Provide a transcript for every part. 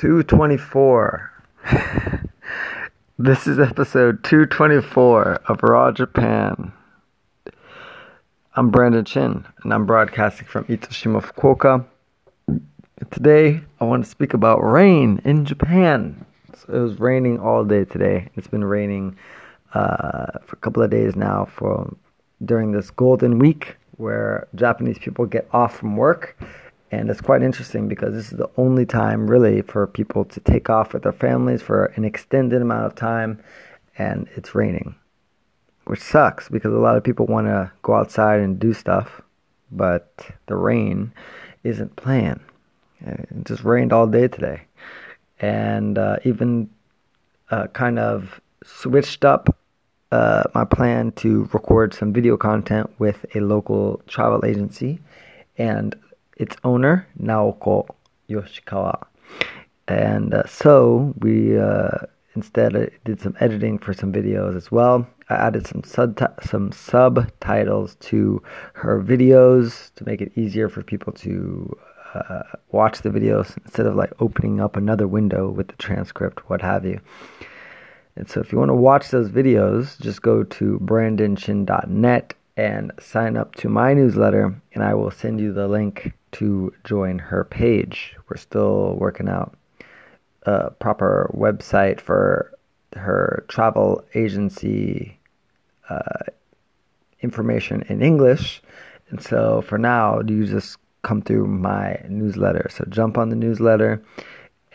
224. this is episode 224 of Raw Japan. I'm Brandon Chin, and I'm broadcasting from Itoshima, Fukuoka. Today, I want to speak about rain in Japan. So it was raining all day today. It's been raining uh, for a couple of days now for during this golden week where Japanese people get off from work and it's quite interesting because this is the only time, really, for people to take off with their families for an extended amount of time, and it's raining, which sucks because a lot of people want to go outside and do stuff, but the rain isn't playing. It just rained all day today, and uh, even uh, kind of switched up uh, my plan to record some video content with a local travel agency and its owner, Naoko Yoshikawa. And uh, so we uh, instead uh, did some editing for some videos as well. I added some sub some subtitles to her videos to make it easier for people to uh, watch the videos instead of like opening up another window with the transcript, what have you. And so if you want to watch those videos, just go to brandonchin.net and sign up to my newsletter, and I will send you the link to join her page. We're still working out a proper website for her travel agency uh, information in English. And so for now, you just come through my newsletter. So jump on the newsletter,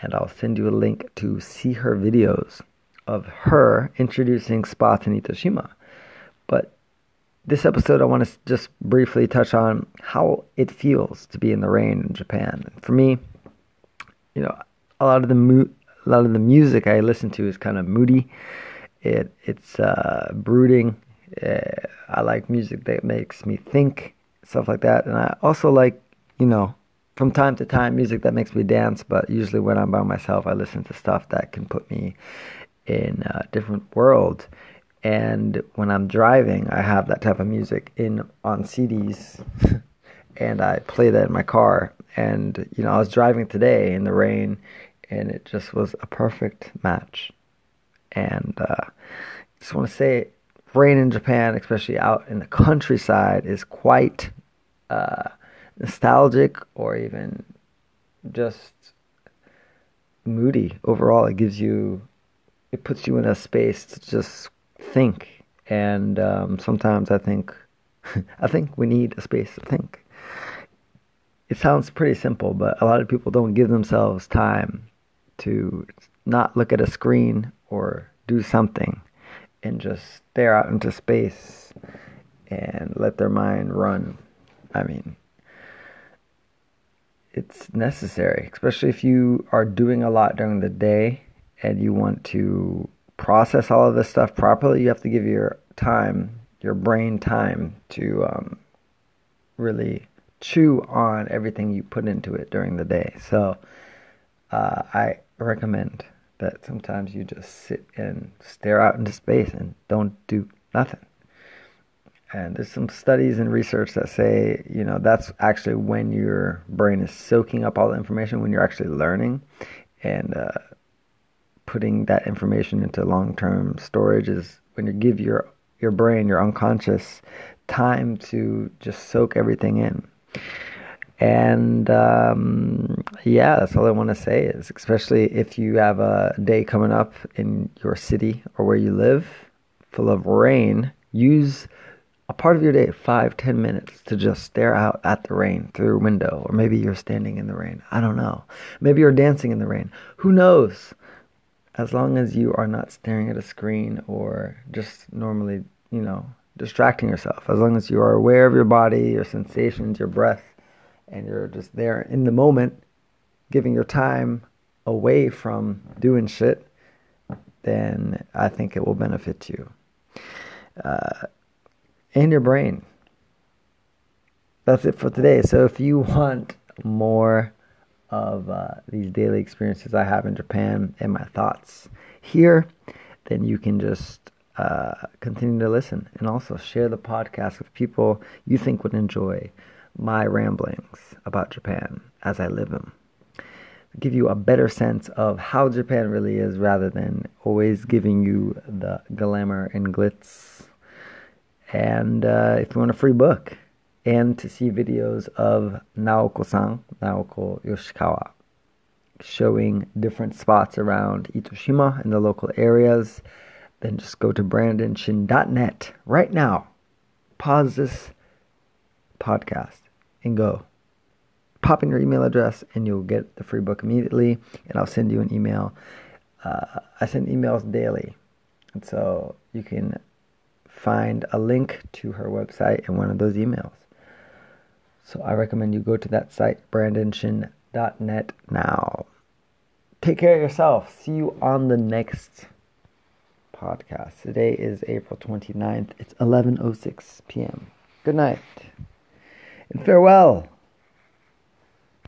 and I'll send you a link to see her videos of her introducing spots in Itoshima. But this episode, I want to just briefly touch on how it feels to be in the rain in Japan. For me, you know, a lot of the mo- a lot of the music I listen to is kind of moody. It it's uh, brooding. Uh, I like music that makes me think, stuff like that, and I also like, you know, from time to time music that makes me dance. But usually when I'm by myself, I listen to stuff that can put me in a different world and when I'm driving, I have that type of music in on CDs, and I play that in my car. And you know, I was driving today in the rain, and it just was a perfect match. And uh, just want to say, rain in Japan, especially out in the countryside, is quite uh, nostalgic, or even just moody. Overall, it gives you, it puts you in a space to just think, and um, sometimes I think I think we need a space to think. It sounds pretty simple, but a lot of people don't give themselves time to not look at a screen or do something and just stare out into space and let their mind run. I mean, it's necessary, especially if you are doing a lot during the day and you want to process all of this stuff properly, you have to give your time, your brain time to um, really chew on everything you put into it during the day. So uh, I recommend that sometimes you just sit and stare out into space and don't do nothing. And there's some studies and research that say, you know, that's actually when your brain is soaking up all the information, when you're actually learning. And uh, putting that information into long-term storage is when you give your your brain, your unconscious, time to just soak everything in. And um, yeah, that's all I want to say is, especially if you have a day coming up in your city or where you live, full of rain, use a part of your day, five, ten minutes, to just stare out at the rain through a window, or maybe you're standing in the rain. I don't know. Maybe you're dancing in the rain. Who knows? As long as you are not staring at a screen or just normally, you know, distracting yourself, as long as you are aware of your body, your sensations, your breath, and you're just there in the moment, giving your time away from doing shit, then I think it will benefit you. Uh, and your brain. That's it for today. So if you want more of uh, these daily experiences I have in Japan and my thoughts here, then you can just uh, continue to listen and also share the podcast with people you think would enjoy my ramblings about Japan as I live them. give you a better sense of how Japan really is rather than always giving you the glamour and glitz. And uh, if you want a free book and to see videos of Naoko-san, Naoko Yoshikawa, showing different spots around Itoshima and the local areas, then just go to brandonchin.net right now. Pause this podcast and go pop in your email address and you'll get the free book immediately and I'll send you an email. Uh, I send emails daily. And so you can find a link to her website in one of those emails. So I recommend you go to that site, brandonchin.net now. Take care of yourself. See you on the next podcast. Today is April 29th. It's 11:06 p.m. Good night. And farewell.